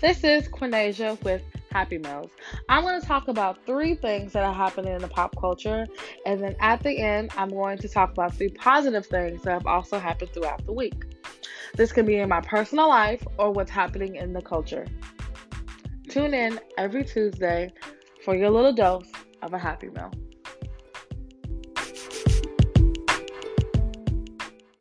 This is Quinasia with Happy Meals. I'm going to talk about three things that are happening in the pop culture, and then at the end, I'm going to talk about three positive things that have also happened throughout the week. This can be in my personal life or what's happening in the culture. Tune in every Tuesday for your little dose of a happy meal.